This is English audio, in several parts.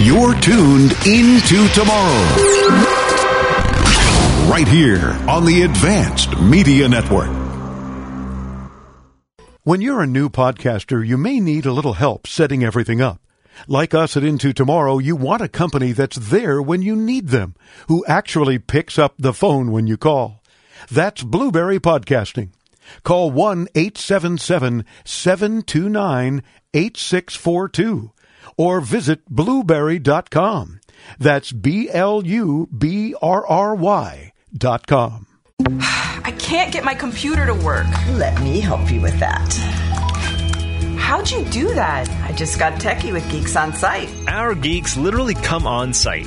You're tuned into tomorrow. Right here on the Advanced Media Network. When you're a new podcaster, you may need a little help setting everything up. Like us at Into Tomorrow, you want a company that's there when you need them, who actually picks up the phone when you call. That's Blubrry Podcasting. Call 1 877 729 8642 or visit blubrry.com. That's B L U B R R Y dot com. I can't get my computer to work. Let me help you with that. How'd you do that? I just got techie with Geeks on Site. Our geeks literally come on site.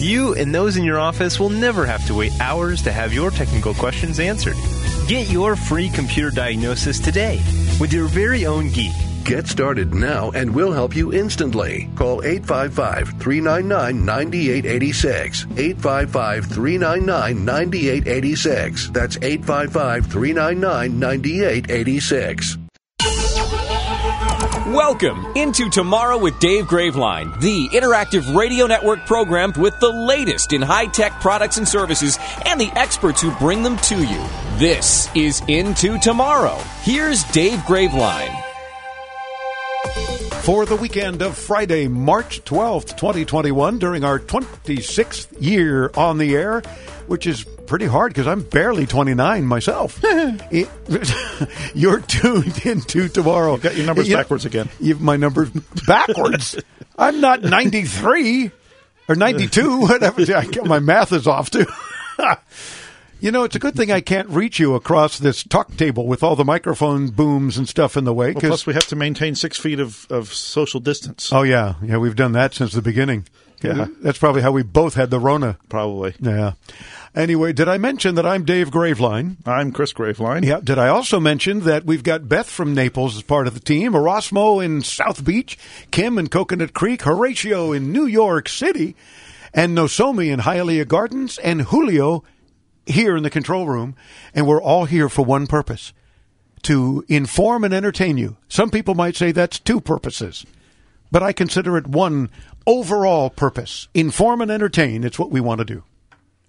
You and those in your office will never have to wait hours to have your technical questions answered. Get your free computer diagnosis today with your very own geek. Get started now and we'll help you instantly. Call 855 399 9886. 855 399 9886. That's 855 399 9886. Welcome into Tomorrow with Dave Graveline, the interactive radio network program with the latest in high tech products and services and the experts who bring them to you. This is Into Tomorrow. Here's Dave Graveline. For the weekend of Friday, March 12th, 2021, during our 26th year on the air, which is pretty hard because I'm barely 29 myself. It- you're tuned into tomorrow. got your numbers You backwards again. You my numbers backwards. I'm not 93 or 92, whatever. I- My math is off too. You know, it's a good thing I can't reach you across this talk table with all the microphone booms and stuff in the way. Well, plus, we have to maintain six feet of, of social distance. oh yeah, yeah, we've done that since the beginning. Yeah, that's probably how we both had the Rona. Probably. Yeah. Anyway, did I mention that I'm Dave Graveline? I'm Chris Graveline. Yeah. Did I also mention that we've got Beth from Naples as part of the team, Erasmo in South Beach, Kim in Coconut Creek, Horatio in New York City, and Nosomi in Hialeah Gardens, and Julio here in the control room. And we're all here for one purpose to inform and entertain you. Some people might say that's two purposes, but I consider it one overall purpose inform and entertain. It's what we want to do.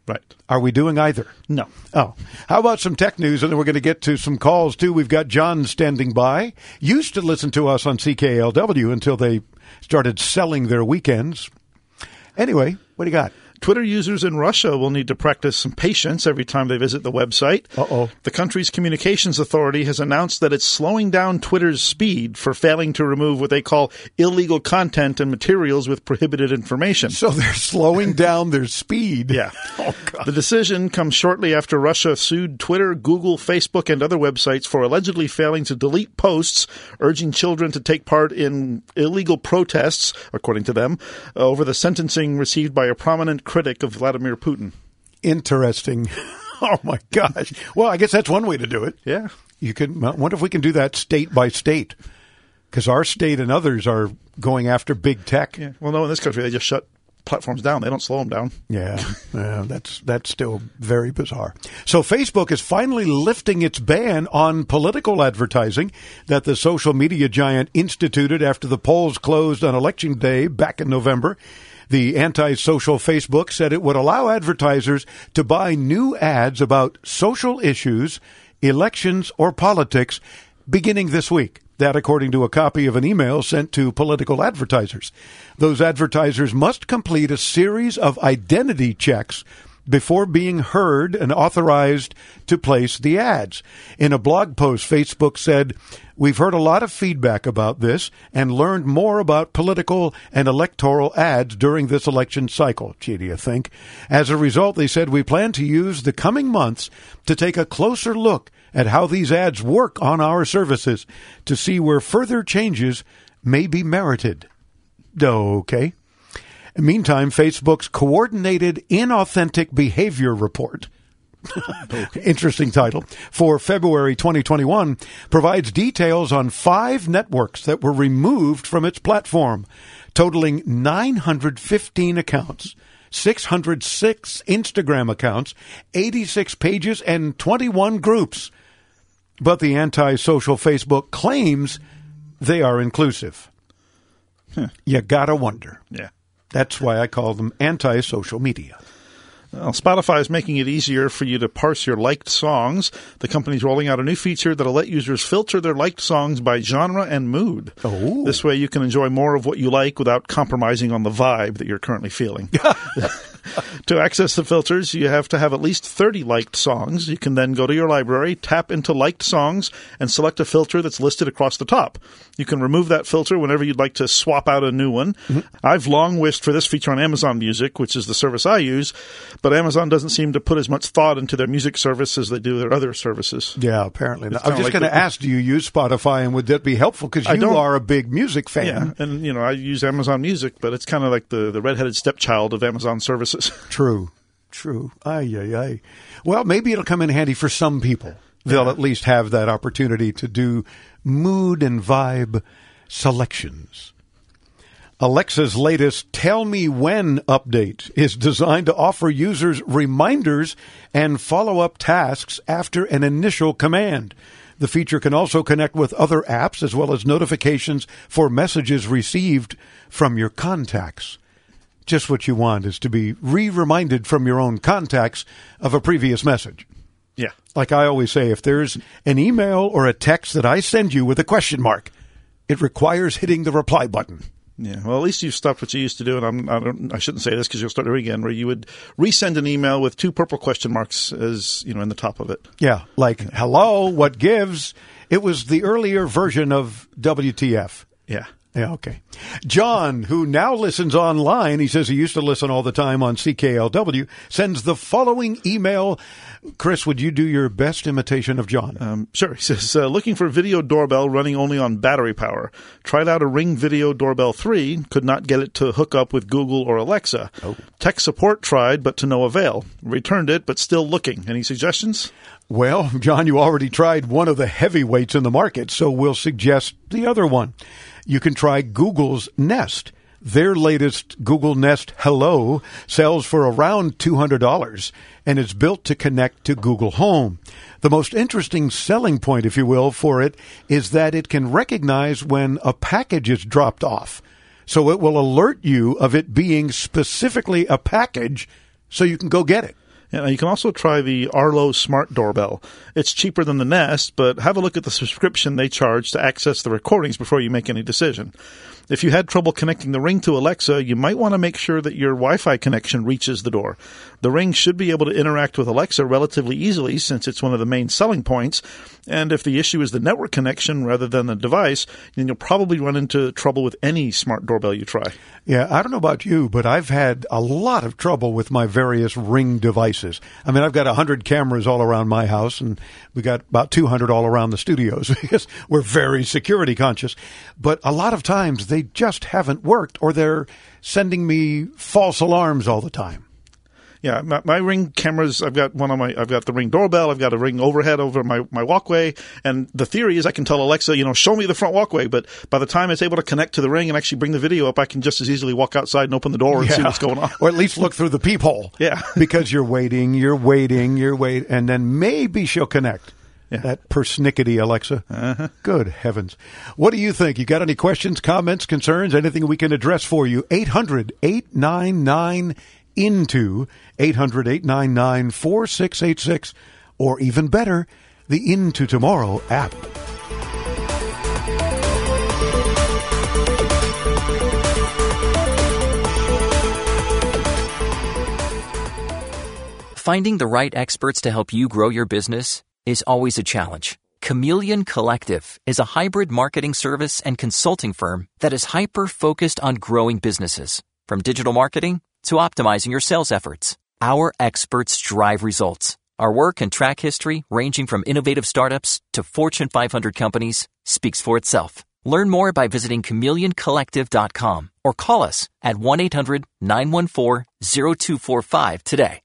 Right. Are we doing either? No. Oh, how about some tech news? And then we're going to get to some calls too. We've got John standing by. Used to listen to us on CKLW until they started selling their weekends. Anyway, what do you got? Twitter users in Russia will need to practice some patience every time they visit the website. Uh-oh. The country's communications authority has announced that it's slowing down Twitter's speed for failing to remove what they call illegal content and materials with prohibited information. So they're slowing down their speed. Yeah. Oh, God. The decision comes shortly after Russia sued Twitter, Google, Facebook, and other websites for allegedly failing to delete posts urging children to take part in illegal protests, according to them, over the sentencing received by a prominent critic of Vladimir Putin. Interesting. Oh my gosh. Well, I guess that's one way to do it. Yeah. You can. I wonder if we can do that state by state, because our state and others are going after big tech. Yeah. Well, no, in this country, they just shut platforms down. They don't slow them down. Yeah, yeah, that's that's still very bizarre. So Facebook is finally lifting its ban on political advertising that the social media giant instituted after the polls closed on election day back in November. The anti-social Facebook said it would allow advertisers to buy new ads about social issues, elections, or politics beginning this week. That, according to a copy of an email sent to political advertisers. Those advertisers must complete a series of identity checks before being heard and authorized to place the ads. In a blog post, Facebook said, We've heard a lot of feedback about this and learned more about political and electoral ads during this election cycle. Do you think? As a result, they said, We plan to use the coming months to take a closer look at how these ads work on our services to see where further changes may be merited. Okay. Meantime, Facebook's Coordinated Inauthentic Behavior Report interesting title, for February 2021 provides details on five networks that were removed from its platform, totaling 915 accounts. 606 Instagram accounts, 86 pages, and 21 groups. But the anti-social Facebook claims they are inclusive. You gotta wonder. Yeah. That's why I call them anti-social media. Well, Spotify is making it easier for you to parse your liked songs. The company's rolling out a new feature that'll let users filter their liked songs by genre and mood. Oh. This way you can enjoy more of what you like without compromising on the vibe that you're currently feeling. to access the filters, you have to have at least 30 liked songs. You can then go to your library, tap into liked songs, and select a filter that's listed across the top. You can remove that filter whenever you'd like to swap out a new one. Mm-hmm. I've long wished for this feature on Amazon Music, which is the service I use, but Amazon doesn't seem to put as much thought into their music service as they do their other services. Yeah, apparently. Not. I'm just like going to ask, do you use Spotify, and would that be helpful? Because you are a big music fan. Yeah, and you know I use Amazon Music, but it's kind of like the the redheaded stepchild of Amazon True, true. Ay, ay, ay. Well, maybe it'll come in handy for some people. They'll at least have that opportunity to do mood and vibe selections. Alexa's latest Tell Me When update is designed to offer users reminders and follow up tasks after an initial command. The feature can also connect with other apps as well as notifications for messages received from your contacts. Just what you want is to be re reminded from your own contacts of a previous message. yeah, Like I always say, if there's an email or a text that I send you with a question mark, it requires hitting the reply button. yeah. Well, at least you've stopped what you used to do, and I'm I don't I shouldn't say this because you'll start doing it again, where you would resend an email with two purple question marks as you know in the top of it. Yeah, like, hello, what gives? It was the earlier version of WTF. Yeah. Yeah, okay. John, who now listens online, he says he used to listen all the time on CKLW, sends the following email. Chris, would you do your best imitation of John? Um, sure. He says, uh, looking for video doorbell running only on battery power. Tried out a Ring Video Doorbell 3, could not get it to hook up with Google or Alexa. Tech support tried, but to no avail. Returned it, but still looking. Any suggestions? Well, John, you already tried one of the heavyweights in the market, so we'll suggest the other one. You can try Google's Nest. Their latest Google Nest Hello sells for around $200 and is built to connect to Google Home. The most interesting selling point, if you will, for it is that it can recognize when a package is dropped off. So it will alert you of it being specifically a package so you can go get it. Yeah, you can also try the Arlo Smart Doorbell. It's cheaper than the Nest, but have a look at the subscription they charge to access the recordings before you make any decision. If you had trouble connecting the Ring to Alexa, you might want to make sure that your Wi-Fi connection reaches the door. The Ring should be able to interact with Alexa relatively easily since it's one of the main selling points. And if the issue is the network connection rather than the device, then you'll probably run into trouble with any smart doorbell you try. Yeah, I don't know about you, but I've had a lot of trouble with my various ring devices. I mean, I've got 100 cameras all around my house, and we got about 200 all around the studios because we're very security conscious. But a lot of times they just haven't worked, or they're sending me false alarms all the time. Yeah, my, my ring cameras. I've got one on my. I've got the ring doorbell. I've got a ring overhead over my my walkway. And the theory is, I can tell Alexa, you know, show me the front walkway. But by the time it's able to connect to the ring and actually bring the video up, I can just as easily walk outside and open the door and see what's going on. Or at least look through the peephole. Yeah. because you're waiting, you're waiting, you're waiting, and then maybe she'll connect. Yeah. That persnickety Alexa. Uh-huh. Good heavens. What do you think? You got any questions, comments, concerns, anything we can address for you? 800 899 INTO, 800 899 4686, or even better, the Into Tomorrow app. Finding the right experts to help you grow your business is always a challenge. Chameleon Collective is a hybrid marketing service and consulting firm that is hyper focused on growing businesses, from digital marketing to optimizing your sales efforts. Our experts drive results. Our work and track history, ranging from innovative startups to Fortune 500 companies, speaks for itself. Learn more by visiting chameleoncollective.com or call us at 1 800 914 0245 today.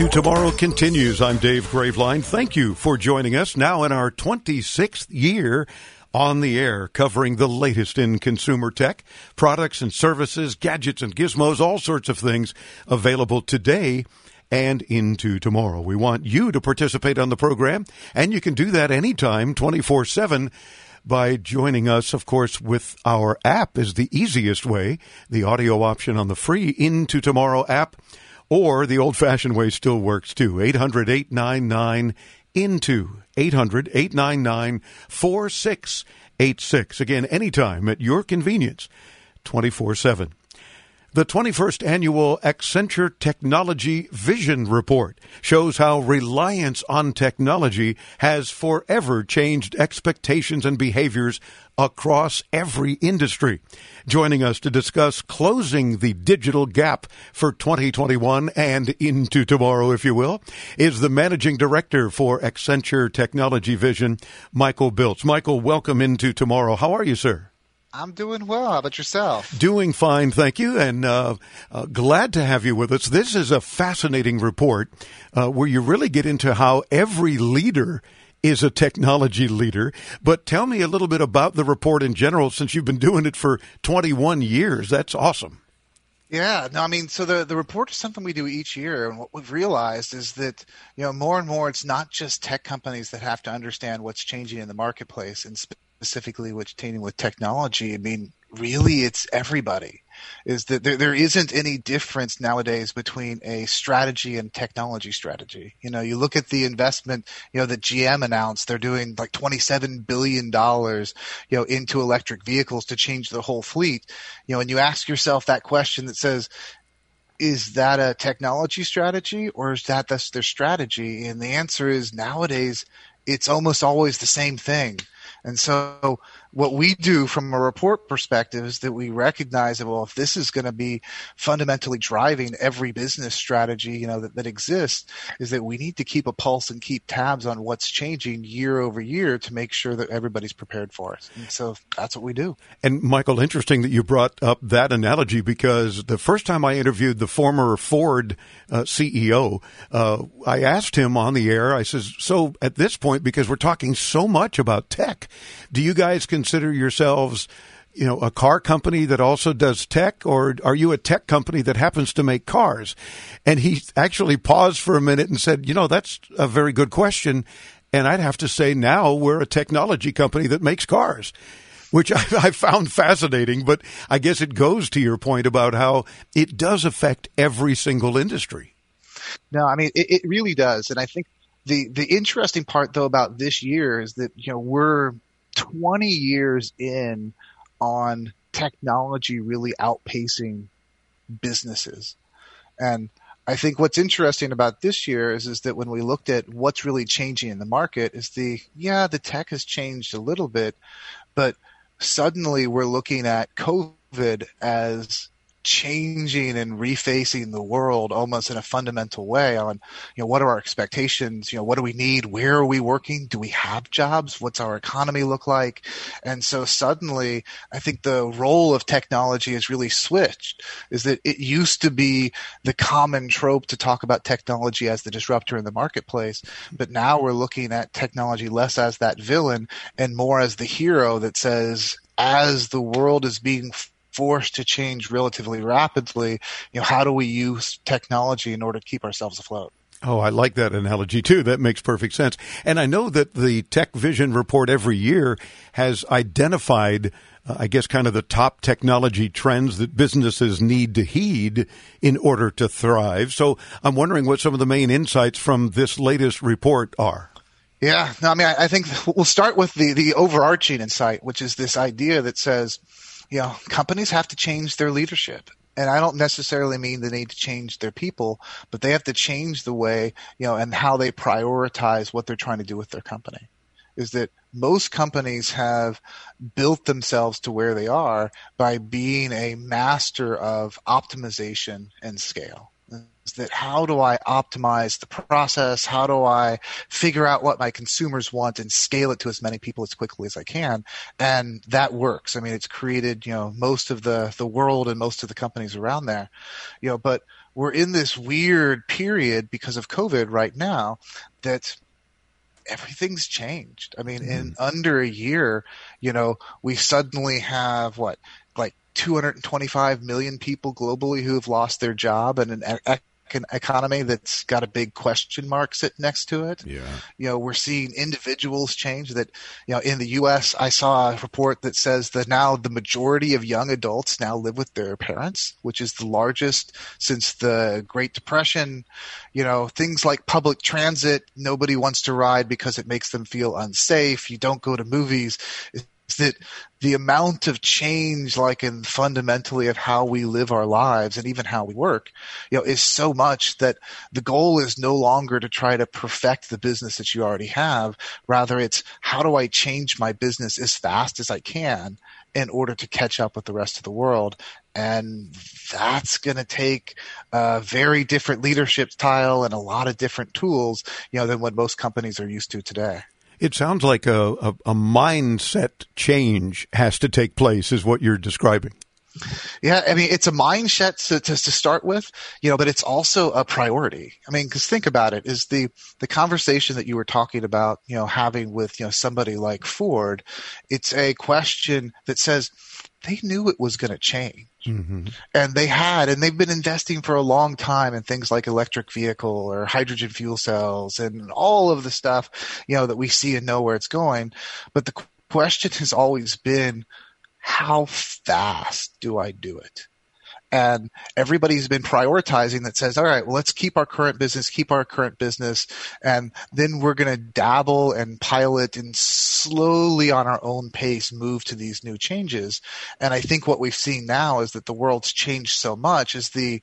Into Tomorrow continues. I'm Dave Graveline. Thank you for joining us now in our 26th year on the air, covering the latest in consumer tech, products and services, gadgets and gizmos, all sorts of things available today and into tomorrow. We want you to participate on the program, and you can do that anytime, 24 7 by joining us, of course, with our app is the easiest way. The audio option on the free Into Tomorrow app or the old fashioned way still works too. 800 899 into 800 899 4686. Again, anytime at your convenience, 24 7. The 21st annual Accenture Technology Vision Report shows how reliance on technology has forever changed expectations and behaviors across every industry. Joining us to discuss closing the digital gap for 2021 and into tomorrow, if you will, is the managing director for Accenture Technology Vision, Michael Biltz. Michael, welcome into tomorrow. How are you, sir? I'm doing well. How about yourself? Doing fine, thank you, and uh, uh, glad to have you with us. This is a fascinating report uh, where you really get into how every leader is a technology leader. But tell me a little bit about the report in general, since you've been doing it for 21 years. That's awesome. Yeah, no, I mean, so the the report is something we do each year, and what we've realized is that you know more and more, it's not just tech companies that have to understand what's changing in the marketplace, and specifically what's changing with technology. I mean, really, it's everybody is that there, there isn't any difference nowadays between a strategy and technology strategy. You know, you look at the investment, you know, that GM announced they're doing like $27 billion, you know, into electric vehicles to change the whole fleet. You know, and you ask yourself that question that says, is that a technology strategy or is that that's their strategy? And the answer is nowadays it's almost always the same thing. And so what we do from a report perspective is that we recognize that well if this is going to be fundamentally driving every business strategy you know that, that exists is that we need to keep a pulse and keep tabs on what's changing year over year to make sure that everybody's prepared for it. And so that's what we do. And michael interesting that you brought up that analogy because the first time i interviewed the former ford uh, ceo uh, i asked him on the air i says so at this point because we're talking so much about tech do you guys can consider yourselves you know, a car company that also does tech, or are you a tech company that happens to make cars? And he actually paused for a minute and said, you know, that's a very good question. And I'd have to say now we're a technology company that makes cars, which I, I found fascinating. But I guess it goes to your point about how it does affect every single industry. No, I mean, it, it really does. And I think the, the interesting part though about this year is that, you know, we're 20 years in on technology really outpacing businesses. And I think what's interesting about this year is, is that when we looked at what's really changing in the market is the, yeah, the tech has changed a little bit, but suddenly we're looking at COVID as changing and refacing the world almost in a fundamental way on you know what are our expectations? You know what do we need? Where are we working? Do we have jobs? What's our economy look like? And so suddenly i think the role of technology has really switched is that it used to be the common trope to talk about technology as the disruptor in the marketplace but now we're looking at technology less as that villain and more as the hero that says as the world is being forced to change relatively rapidly, you know, how do we use technology in order to keep ourselves afloat? Oh, I like that analogy too. That makes perfect sense. And I know that the Tech Vision report every year has identified, uh, I guess, kind of the top technology trends that businesses need to heed in order to thrive. So I'm wondering what some of the main insights from this latest report are. Yeah, no, I mean, I think we'll start with the, the overarching insight, which is this idea that says, you know, companies have to change their leadership. And I don't necessarily mean they need to change their people, but they have to change the way, you know, and how they prioritize what they're trying to do with their company. Is that most companies have built themselves to where they are by being a master of optimization and scale that how do I optimize the process? How do I figure out what my consumers want and scale it to as many people as quickly as I can? And that works. I mean, it's created, you know, most of the, the world and most of the companies around there, you know, but we're in this weird period because of COVID right now that everything's changed. I mean, mm. in under a year, you know, we suddenly have what, like 225 million people globally who have lost their job and an economy that's got a big question mark sitting next to it. Yeah. You know, we're seeing individuals change that, you know, in the U.S., I saw a report that says that now the majority of young adults now live with their parents, which is the largest since the Great Depression. You know, things like public transit, nobody wants to ride because it makes them feel unsafe. You don't go to movies that the amount of change, like in fundamentally of how we live our lives and even how we work, you know, is so much that the goal is no longer to try to perfect the business that you already have. Rather, it's how do I change my business as fast as I can in order to catch up with the rest of the world. And that's going to take a very different leadership style and a lot of different tools, you know, than what most companies are used to today. It sounds like a, a, a mindset change has to take place, is what you're describing. Yeah, I mean, it's a mindset to, to, to, start with, you know, but it's also a priority. I mean, because think about it: is the the conversation that you were talking about, you know, having with you know somebody like Ford. It's a question that says they knew it was going to change. Mm-hmm. And they had, and they've been investing for a long time in things like electric vehicle or hydrogen fuel cells and all of the stuff, you know, that we see and know where it's going. But the question has always been, how fast do I do it? And everybody's been prioritizing that says, all right, well, let's keep our current business, keep our current business, and then we're going to dabble and pilot and slowly on our own pace move to these new changes. And I think what we've seen now is that the world's changed so much is the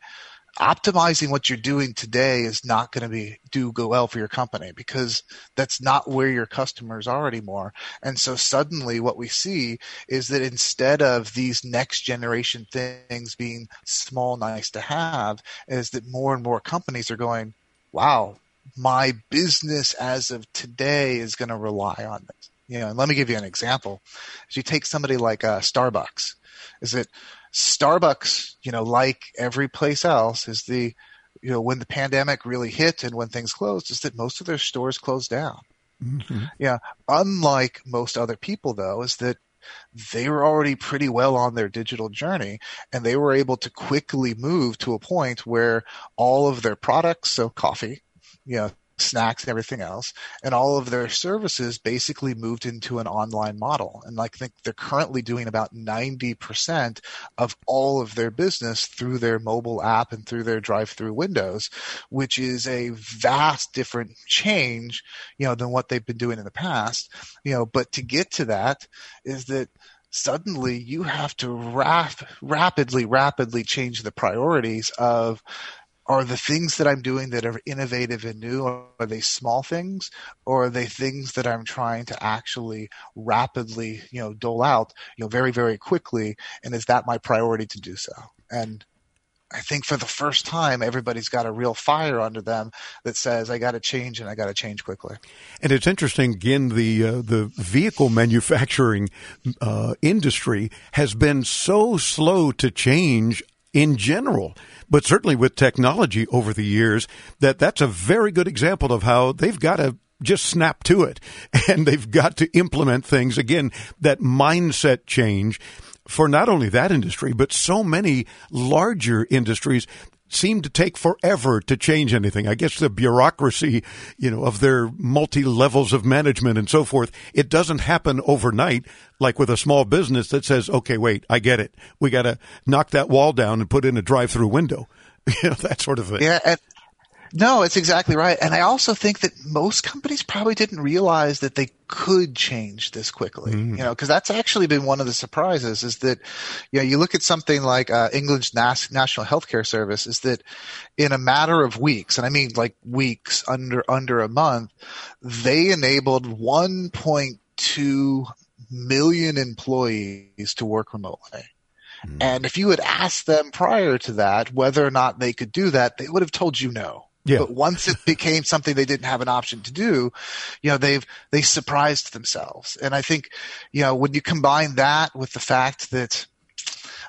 optimizing what you're doing today is not going to be do go well for your company because that's not where your customers are anymore. And so suddenly what we see is that instead of these next generation things being small, nice to have, is that more and more companies are going, wow, my business as of today is going to rely on this. You know, and let me give you an example. If you take somebody like uh, Starbucks, is it Starbucks, you know, like every place else, is the you know when the pandemic really hit and when things closed, is that most of their stores closed down. Mm-hmm. Yeah, unlike most other people, though, is that they were already pretty well on their digital journey and they were able to quickly move to a point where all of their products, so coffee, you know, snacks and everything else. And all of their services basically moved into an online model. And I think they're currently doing about 90% of all of their business through their mobile app and through their drive through windows, which is a vast different change, you know, than what they've been doing in the past. You know, but to get to that is that suddenly you have to rap- rapidly, rapidly change the priorities of are the things that I'm doing that are innovative and new, are they small things or are they things that I'm trying to actually rapidly, you know, dole out, you know, very, very quickly? And is that my priority to do so? And I think for the first time, everybody's got a real fire under them that says, "I got to change, and I got to change quickly." And it's interesting. Again, the uh, the vehicle manufacturing uh, industry has been so slow to change in general but certainly with technology over the years, that that's a very good example of how they've got to just snap to it. And they've got to implement things again, that mindset change for not only that industry, but so many larger industries seem to take forever to change anything. I guess the bureaucracy, you know, of their multi levels of management and so forth, it doesn't happen overnight like with a small business that says, okay, wait, I get it. We got to knock that wall down and put in a drive through window. You know, that sort of thing. Yeah. And- no, it's exactly right. And I also think that most companies probably didn't realize that they could change this quickly, mm. you know, because that's actually been one of the surprises is that, you know, you look at something like uh, England's Nas- National Healthcare Service is that in a matter of weeks, and I mean like weeks under, under a month, they enabled 1.2 million employees to work remotely. Mm. And if you had asked them prior to that whether or not they could do that, they would have told you no. Yeah. But once it became something they didn't have an option to do, you know, they've, they surprised themselves. And I think, you know, when you combine that with the fact that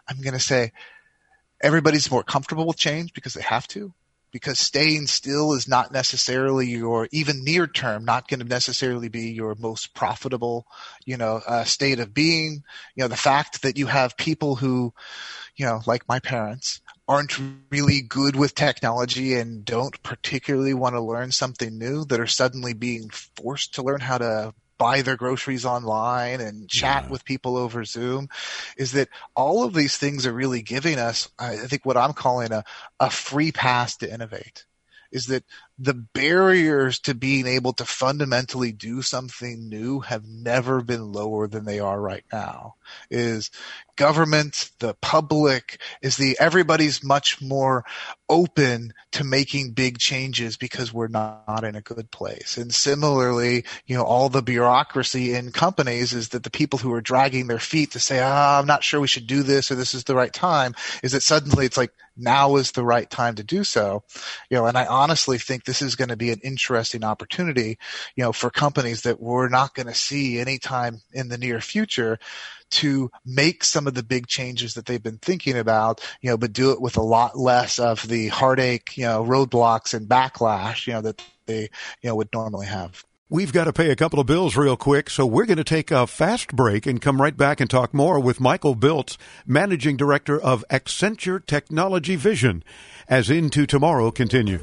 I'm going to say everybody's more comfortable with change because they have to, because staying still is not necessarily your even near term not going to necessarily be your most profitable you know uh, state of being you know the fact that you have people who you know like my parents aren't really good with technology and don't particularly want to learn something new that are suddenly being forced to learn how to buy their groceries online and chat yeah. with people over Zoom is that all of these things are really giving us, I think, what I'm calling a, a free pass to innovate. Is that the barriers to being able to fundamentally do something new have never been lower than they are right now is government the public is the everybody's much more open to making big changes because we're not in a good place. And similarly you know all the bureaucracy in companies is that the people who are dragging their feet to say ah, i'm not sure we should do this or this is the right time is that suddenly it's like now is the right time to do so. You know and i honestly think this is going to be an interesting opportunity, you know, for companies that we're not going to see anytime in the near future to make some of the big changes that they've been thinking about, you know, but do it with a lot less of the heartache, you know, roadblocks and backlash, you know, that they, you know, would normally have. We've got to pay a couple of bills real quick, so we're going to take a fast break and come right back and talk more with Michael Biltz, Managing Director of Accenture Technology Vision, as Into Tomorrow continues.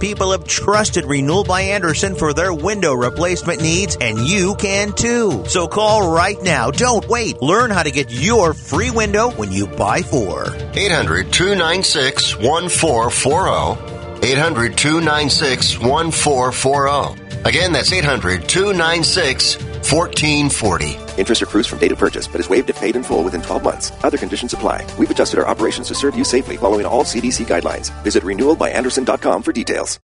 people have trusted Renewal by Andersen for their window replacement needs, and you can too. So call right now. Don't wait. Learn how to get your free window when you buy four. 800 296 1440. 800 296 1440. Again, that's 800 296 1440. Interest accrues from date of purchase, but is waived if paid in full within 12 months. Other conditions apply. We've adjusted our operations to serve you safely following all CDC guidelines. Visit renewalbyandersen.com for details.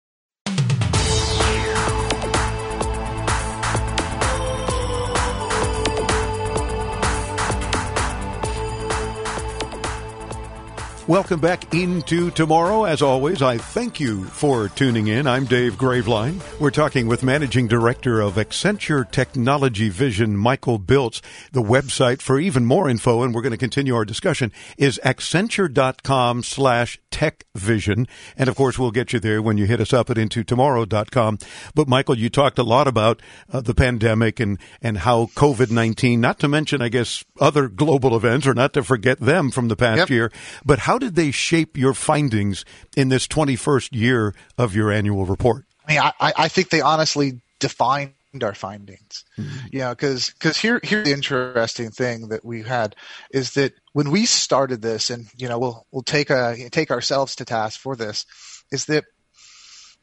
Welcome back into tomorrow. As always, I thank you for tuning in. I'm Dave Graveline. We're talking with Managing Director of Accenture Technology Vision, Michael Biltz. The website for even more info, and we're going to continue our discussion, is accenture.com slash techvision. And of course, we'll get you there when you hit us up at intotomorrow.com. But Michael, you talked a lot about uh, the pandemic and, and how COVID-19, not to mention, I guess, other global events, or not to forget them from the past yep. year, but how did they shape your findings in this 21st year of your annual report? I mean, I, I think they honestly defined our findings. Mm-hmm. You know, because because here here's the interesting thing that we had is that when we started this, and you know, we'll we'll take a take ourselves to task for this, is that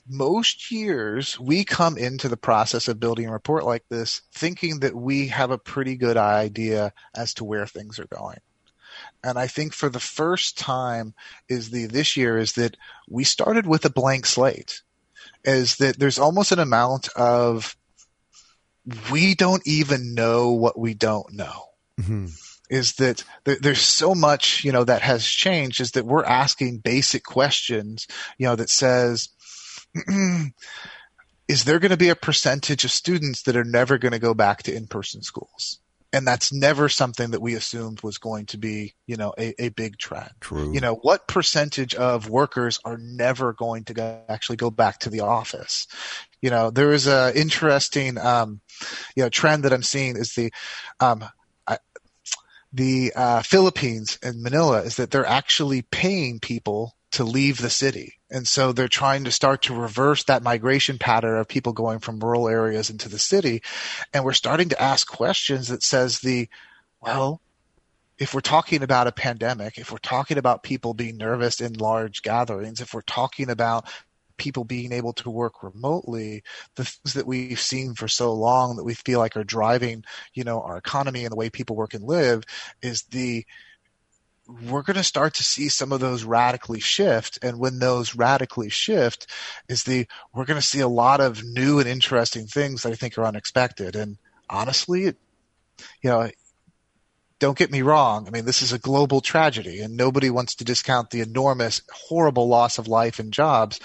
most years we come into the process of building a report like this thinking that we have a pretty good idea as to where things are going and I think for the first time is the this year is that we started with a blank slate. Is that there's almost an amount of we don't even know what we don't know. Mm-hmm. Is that there's so much you know that has changed? Is that we're asking basic questions you know that says. is there going to be a percentage of students that are never going to go back to in-person schools? And that's never something that we assumed was going to be, you know, a, a big trend. True. You know, what percentage of workers are never going to go, actually go back to the office? You know, there is a interesting, um, you know, trend that I'm seeing is the, um, I, the uh, Philippines and Manila is that they're actually paying people to leave the city. And so they're trying to start to reverse that migration pattern of people going from rural areas into the city. And we're starting to ask questions that says the, well, if we're talking about a pandemic, if we're talking about people being nervous in large gatherings, if we're talking about people being able to work remotely, the things that we've seen for so long that we feel like are driving, you know, our economy and the way people work and live is the we're going to start to see some of those radically shift. And when those radically shift is the we're going to see a lot of new and interesting things that i think are unexpected. And honestly you know don't get me wrong. I mean this is a global tragedy and nobody wants to discount the enormous horrible loss of life and jobs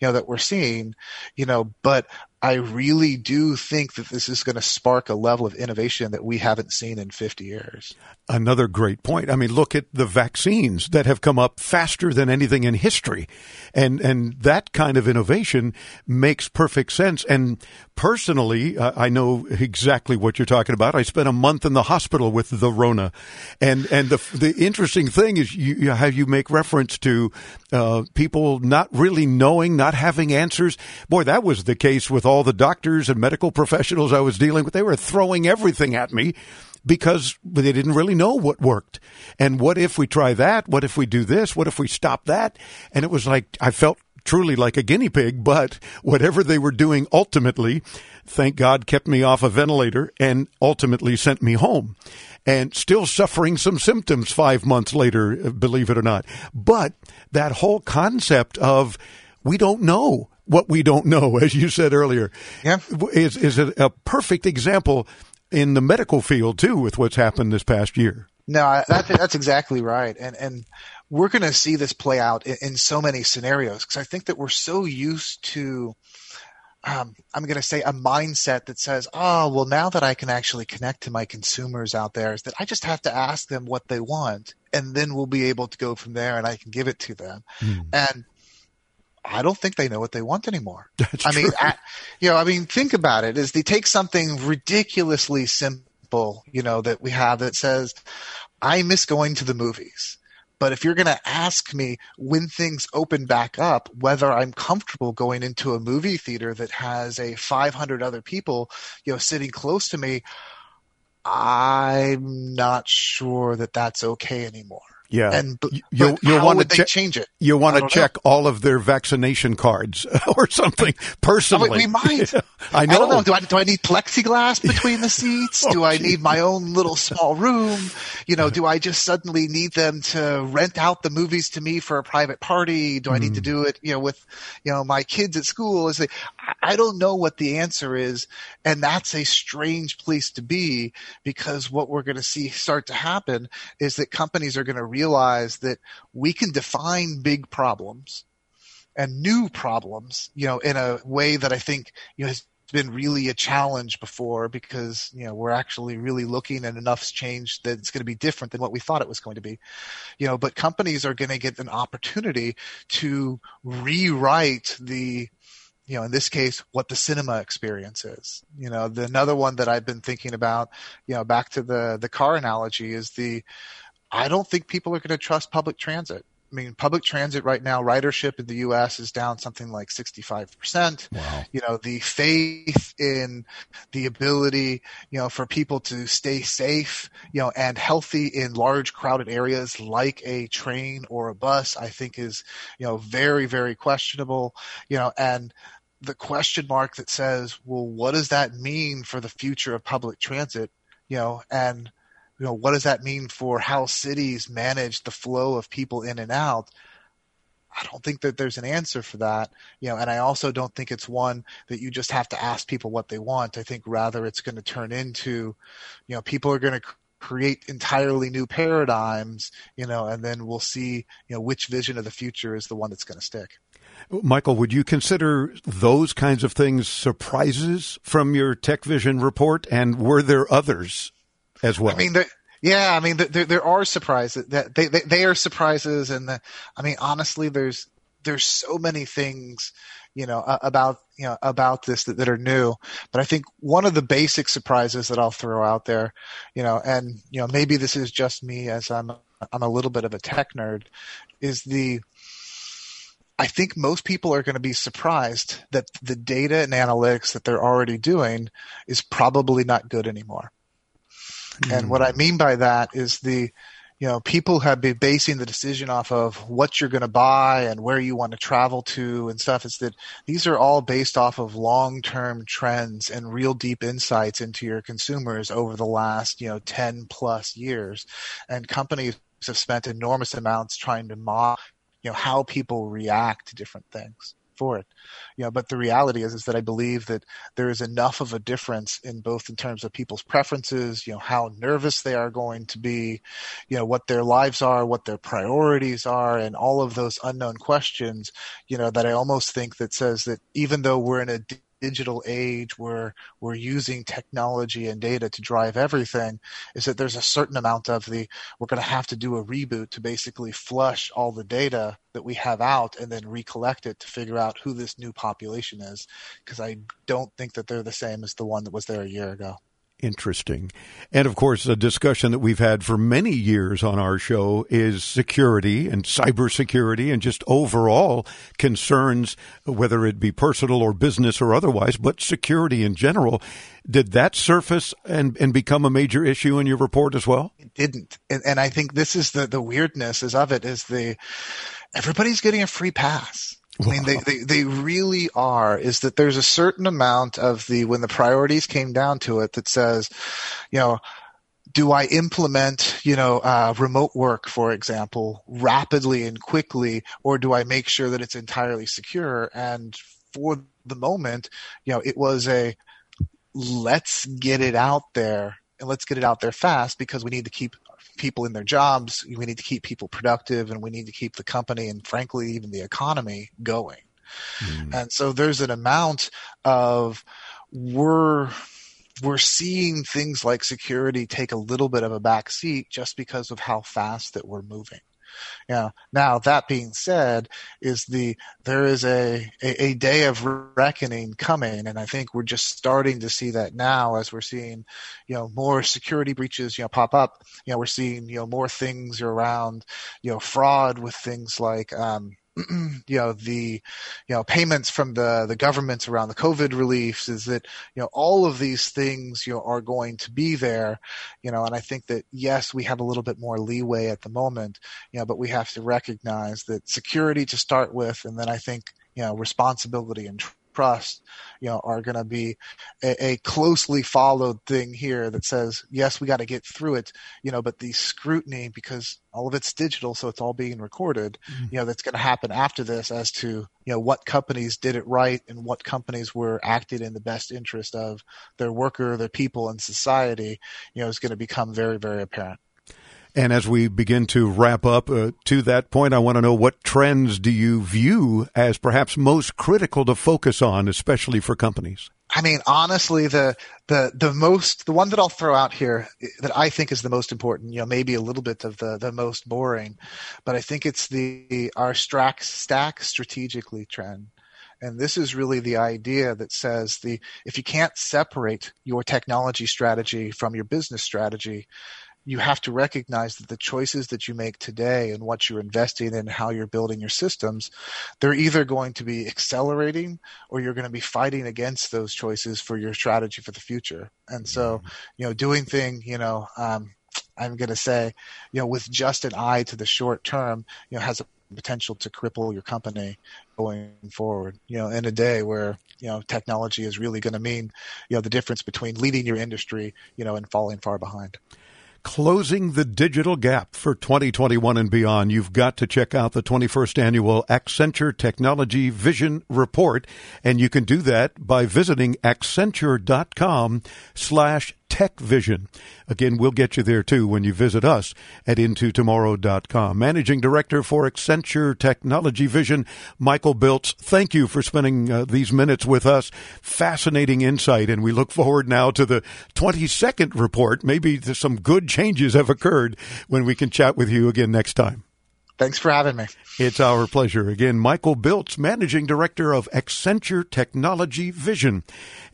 you know that we're seeing you know but I really do think that this is going to spark a level of innovation that we haven't seen in 50 years. Another great point. I mean, look at the vaccines that have come up faster than anything in history. And, and that kind of innovation makes perfect sense. And personally, uh, I know exactly what you're talking about. I spent a month in the hospital with the Rona. And, and the, the interesting thing is you, how you make reference to, uh, people not really knowing, not having answers. Boy, that was the case with all the doctors and medical professionals I was dealing with. They were throwing everything at me because they didn't really know what worked. And what if we try that? What if we do this? What if we stop that? And it was like, I felt truly like a guinea pig, but whatever they were doing ultimately, thank God, kept me off a ventilator and ultimately sent me home. And still suffering some symptoms five months later, believe it or not. But that whole concept of we don't know what we don't know, as you said earlier, yeah. is, is a, a perfect example in the medical field too with what's happened this past year. No, that, that's exactly right. And, and we're going to see this play out in, in so many scenarios because I think that we're so used to, um, I'm going to say a mindset that says, oh, well, now that I can actually connect to my consumers out there is that I just have to ask them what they want and then we'll be able to go from there and I can give it to them. Mm. And I don't think they know what they want anymore. That's I true. mean, I, you know, I mean, think about it. Is they take something ridiculously simple, you know, that we have that says, "I miss going to the movies." But if you're going to ask me when things open back up, whether I'm comfortable going into a movie theater that has a 500 other people, you know, sitting close to me, I'm not sure that that's okay anymore. Yeah, and you, you want to che- change it? You want to check know. all of their vaccination cards or something personally. Oh, we might. I know. don't know. Do I, do I need plexiglass between the seats? Oh, do I need my own little small room? You know, do I just suddenly need them to rent out the movies to me for a private party? Do I need to Mm. do it, you know, with, you know, my kids at school? Is they, I- I don't know what the answer is. And that's a strange place to be because what we're going to see start to happen is that companies are going to realize that we can define big problems and new problems, you know, in a way that I think, you know, has been really a challenge before because, you know, we're actually really looking and enough's changed that it's going to be different than what we thought it was going to be. You know, but companies are going to get an opportunity to rewrite the you know, in this case, what the cinema experience is. You know, the another one that I've been thinking about, you know, back to the the car analogy is the I don't think people are going to trust public transit. I mean, public transit right now, ridership in the U.S. is down something like 65%. Wow. You know, the faith in the ability, you know, for people to stay safe, you know, and healthy in large crowded areas like a train or a bus, I think is, you know, very, very questionable, you know, and the question mark that says, well, what does that mean for the future of public transit? You know, and you know, what does that mean for how cities manage the flow of people in and out? I don't think that there's an answer for that, you know, and I also don't think it's one that you just have to ask people what they want. I think rather it's going to turn into, you know, people are going to create entirely new paradigms, you know, and then we'll see, you know, which vision of the future is the one that's going to stick. Michael, would you consider those kinds of things surprises from your Tech Vision report? And were there others as well? I mean, yeah, I mean, there, there are surprises that they, they, they are surprises. And the, I mean, honestly, there's, there's so many things, you know, uh, about you know about this that, that are new. But I think one of the basic surprises that I'll throw out there, you know, and you know maybe this is just me as I'm I'm a little bit of a tech nerd, is the I think most people are going to be surprised that the data and analytics that they're already doing is probably not good anymore. Mm. And what I mean by that is the you know, people have been basing the decision off of what you're going to buy and where you want to travel to and stuff. It's that these are all based off of long-term trends and real deep insights into your consumers over the last, you know, 10 plus years. And companies have spent enormous amounts trying to model, you know, how people react to different things for it. You know, but the reality is is that I believe that there is enough of a difference in both in terms of people's preferences, you know, how nervous they are going to be, you know, what their lives are, what their priorities are, and all of those unknown questions, you know, that I almost think that says that even though we're in a digital age where we're using technology and data to drive everything is that there's a certain amount of the we're going to have to do a reboot to basically flush all the data that we have out and then recollect it to figure out who this new population is because I don't think that they're the same as the one that was there a year ago interesting. And of course, a discussion that we've had for many years on our show is security and cybersecurity and just overall concerns, whether it be personal or business or otherwise, but security in general. Did that surface and, and become a major issue in your report as well? It didn't. And, and I think this is the, the weirdness is of it is the, everybody's getting a free pass I mean, they, they, they really are, is that there's a certain amount of the, when the priorities came down to it that says, you know, do I implement, you know, uh, remote work, for example, rapidly and quickly, or do I make sure that it's entirely secure? And for the moment, you know, it was a let's get it out there and let's get it out there fast because we need to keep people in their jobs. We need to keep people productive and we need to keep the company and frankly, even the economy going. Mm. And so there's an amount of we're, we're seeing things like security take a little bit of a back seat just because of how fast that we're moving. Yeah. Now that being said, is the there is a, a, a day of reckoning coming, and I think we're just starting to see that now as we're seeing, you know, more security breaches, you know, pop up. You know, we're seeing you know more things around, you know, fraud with things like. Um, you know the you know payments from the the governments around the covid reliefs is that you know all of these things you know are going to be there you know and i think that yes we have a little bit more leeway at the moment you know but we have to recognize that security to start with and then i think you know responsibility and trust, you know, are going to be a, a, closely followed thing here that says, yes, we got to get through it, you know, but the scrutiny, because all of it's digital, so it's all being recorded, mm-hmm. you know, that's going to happen after this as to, you know, what companies did it right and what companies were acting in the best interest of their worker, their people, and society, you know, is going to become very, very apparent. And as we begin to wrap up uh, to that point, I want to know what trends do you view as perhaps most critical to focus on, especially for companies? I mean, honestly, the the the most the one that I'll throw out here that I think is the most important, you know, maybe a little bit of the the most boring, but I think it's the our stack stack strategically trend. And this is really the idea that says the if you can't separate your technology strategy from your business strategy, you have to recognize that the choices that you make today and what you're investing in, how you're building your systems, they're either going to be accelerating or you're going to be fighting against those choices for your strategy for the future. And so, mm-hmm. you know, doing thing, you know, um, I'm going to say, you know, with just an eye to the short term, you know, has a potential to cripple your company going forward. You know, in a day where you know technology is really going to mean you know the difference between leading your industry, you know, and falling far behind closing the digital gap for 2021 and beyond, you've got to check out the 21st annual Accenture Technology Vision Report. And you can do that by visiting accenture.com slash Tech Vision. Again, we'll get you there too when you visit us at intotomorrow.com. Managing Director for Accenture Technology Vision, Michael Biltz, thank you for spending uh, these minutes with us. Fascinating insight, and we look forward now to the 22nd report. Maybe some good changes have occurred when we can chat with you again next time. Thanks for having me. It's our pleasure. Again, Michael Biltz, Managing Director of Accenture Technology Vision.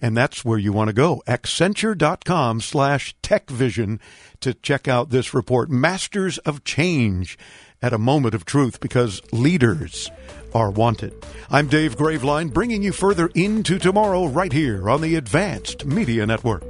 And that's where you want to go. Accenture.com slash TechVision to check out this report. Masters of Change at a moment of truth because leaders are wanted. I'm Dave Graveline, bringing you further into tomorrow right here on the Advanced Media Network.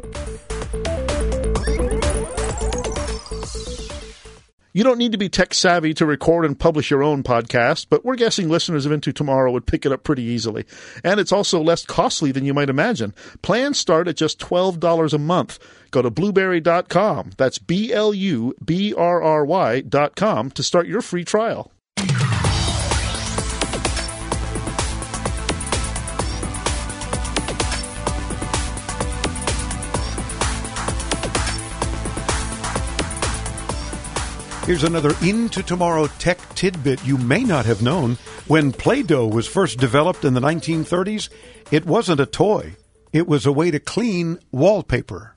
You don't need to be tech savvy to record and publish your own podcast, but we're guessing listeners of Into Tomorrow would pick it up pretty easily. And it's also less costly than you might imagine. Plans start at just $12 a month. Go to blubrry.com. That's B L U B R R Y.com to start your free trial. Here's another Into Tomorrow tech tidbit you may not have known. When Play Doh was first developed in the 1930s, it wasn't a toy, it was a way to clean wallpaper.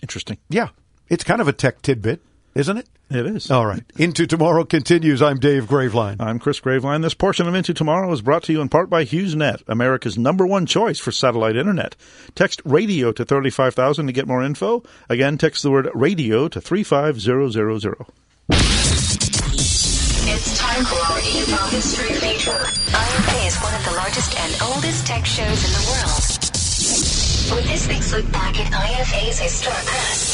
Interesting. Yeah, it's kind of a tech tidbit, isn't it? It is. All right. Into Tomorrow continues. I'm Dave Graveline. I'm Chris Graveline. This portion of Into Tomorrow is brought to you in part by HughesNet, America's number one choice for satellite internet. Text radio to 35000 to get more info. Again, text the word radio to 35000. It's time for our Info History feature. IFA is one of the largest and oldest tech shows in the world. With this week's look back at IFA's historic past.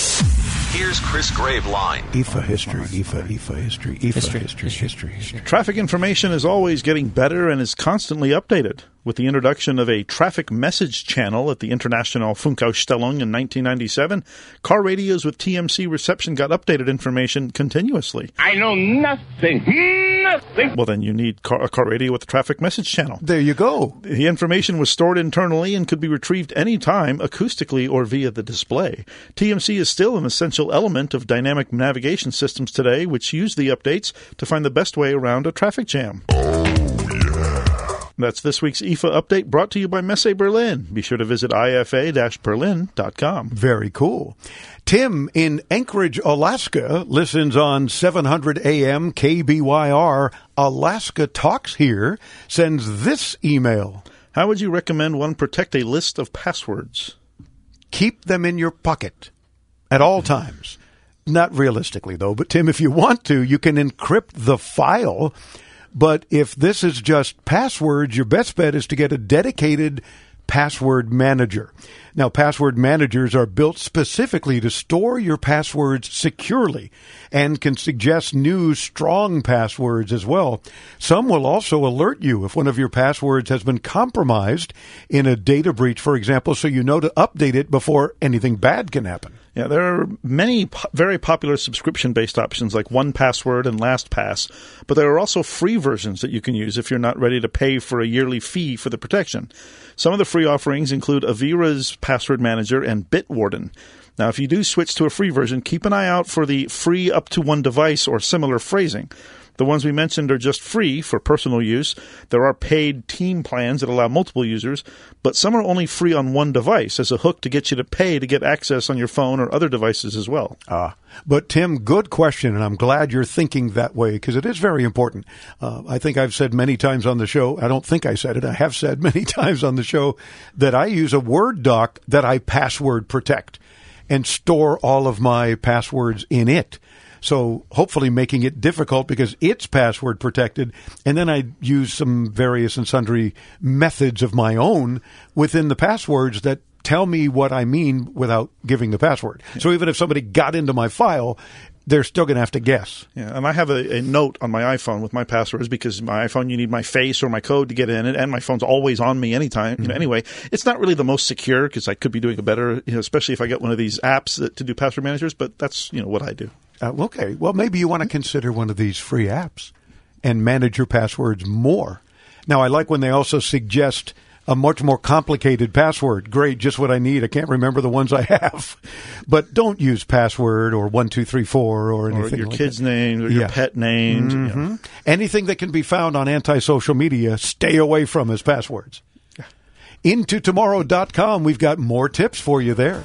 Here's Chris Graveline. IFA history, IFA, IFA history, IFA history, history, history, history. Traffic information is always getting better and is constantly updated. With the introduction of a traffic message channel at the International Funkausstellung in 1997, car radios with TMC reception got updated information continuously. I know nothing. Nothing. Well, then you need car, a car radio with a traffic message channel. There you go. The information was stored internally and could be retrieved anytime, acoustically or via the display. TMC is still an essential element of dynamic navigation systems today, which use the updates to find the best way around a traffic jam. That's this week's IFA update brought to you by Messe Berlin. Be sure to visit ifa-berlin.com. Very cool. Tim in Anchorage, Alaska listens on 700 AM KBYR. Alaska Talks here sends this email. How would you recommend one protect a list of passwords? Keep them in your pocket at all times. Not realistically, though, but Tim, if you want to, you can encrypt the file. But if this is just passwords, your best bet is to get a dedicated password manager. Now, password managers are built specifically to store your passwords securely and can suggest new strong passwords as well. Some will also alert you if one of your passwords has been compromised in a data breach, for example, so you know to update it before anything bad can happen. Yeah, there are many po- very popular subscription based options like 1Password and LastPass, but there are also free versions that you can use if you're not ready to pay for a yearly fee for the protection. Some of the free offerings include Avira's Password Manager and Bitwarden. Now, if you do switch to a free version, keep an eye out for the free up to one device or similar phrasing. The ones we mentioned are just free for personal use. There are paid team plans that allow multiple users, but some are only free on one device as a hook to get you to pay to get access on your phone or other devices as well. Ah, but Tim, good question, and I'm glad you're thinking that way because it is very important. Uh, I think I've said many times on the show, I don't think I said it, I have said many times on the show that I use a Word doc that I password protect and store all of my passwords in it. So hopefully making it difficult because it's password protected. And then I use some various and sundry methods of my own within the passwords that tell me what I mean without giving the password. So even if somebody got into my file, they're still going to have to guess. Yeah, and I have a, a, note on my iPhone with my passwords because my iPhone you need my face or my code to get in it, and my phone's always on me anytime. Mm-hmm. You know, anyway, it's not really the most secure because I could be doing a better, you know, especially if I get one of these apps that, to do password managers. But that's you know what I do. Uh, okay, well maybe you want to consider one of these free apps and manage your passwords more. Now I like when they also suggest a much more complicated password. Great, just what I need. I can't remember the ones I have. But don't use password or one two three four or anything. Or your like kid's that. name or your pet names. you Mhm. know. Anything that can be found on anti-social media, stay away from as passwords. IntoTomorrow.com. We've got more tips for you there.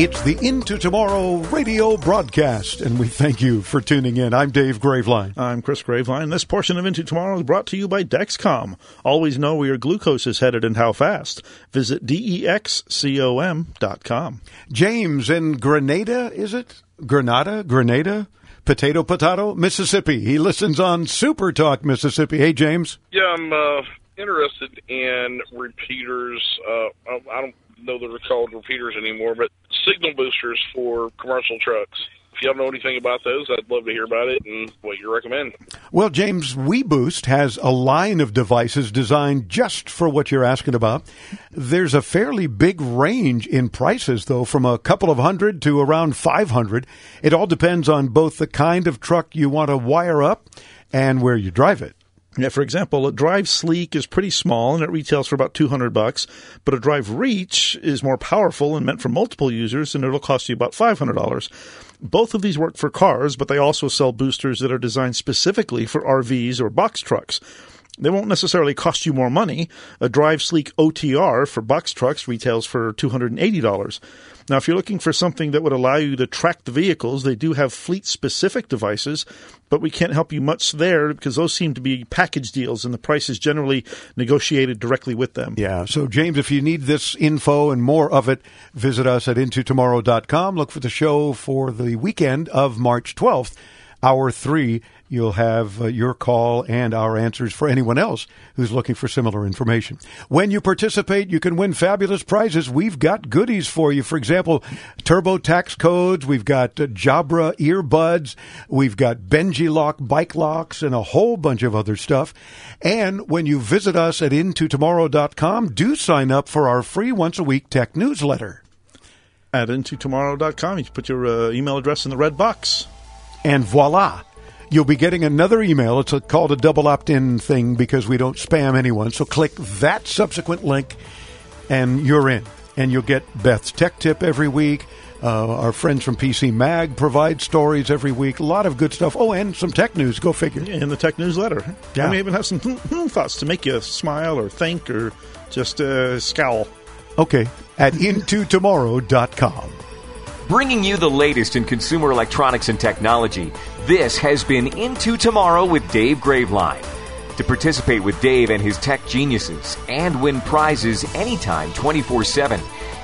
It's the Into Tomorrow radio broadcast, and we thank you for tuning in. I'm Dave Graveline. I'm Chris Graveline. This portion of Into Tomorrow is brought to you by Dexcom. Always know where your glucose is headed and how fast. Visit DEXCOM.com. James in Grenada, is it? Grenada? Grenada? Potato, potato, Mississippi. He listens on Super Talk, Mississippi. Hey, James. Yeah, I'm uh, interested in repeaters. Uh, I I don't know that they're called repeaters anymore, but signal boosters for commercial trucks. If y'all know anything about those, I'd love to hear about it and what you recommend. Well, James, WeBoost has a line of devices designed just for what you're asking about. There's a fairly big range in prices, though, from a couple of hundred to around 500. It all depends on both the kind of truck you want to wire up and where you drive it. Yeah, for example, a Drive Sleek is pretty small and it retails for about 200 bucks, but a Drive Reach is more powerful and meant for multiple users and it'll cost you about $500. Both of these work for cars, but they also sell boosters that are designed specifically for RVs or box trucks. They won't necessarily cost you more money. A Drive Sleek OTR for box trucks retails for $280. Now, if you're looking for something that would allow you to track the vehicles, they do have fleet specific devices, but we can't help you much there because those seem to be package deals and the price is generally negotiated directly with them. Yeah. So, James, if you need this info and more of it, visit us at intotomorrow.com. Look for the show for the weekend of March 12th, hour three. You'll have uh, your call and our answers for anyone else who's looking for similar information. When you participate, you can win fabulous prizes. We've got goodies for you. For example, TurboTax codes. We've got uh, Jabra earbuds. We've got Benji Lock bike locks and a whole bunch of other stuff. And when you visit us at intotomorrow.com, do sign up for our free once a week tech newsletter. At intotomorrow.com, you can put your uh, email address in the red box. And voila you'll be getting another email. It's a, called a double opt in thing because we don't spam anyone. So click that subsequent link and you're in. And you'll get Beth's tech tip every week. Uh, our friends from PC Mag provide stories every week. A lot of good stuff. Oh, and some tech news. Go figure. In the tech newsletter. Yeah. I may even have some thoughts to make you smile or think or just uh, scowl. Okay. At intotomorrow.com. Bringing you the latest in consumer electronics and technology, this has been Into Tomorrow with Dave Graveline. To participate with Dave and his tech geniuses and win prizes anytime 24 7,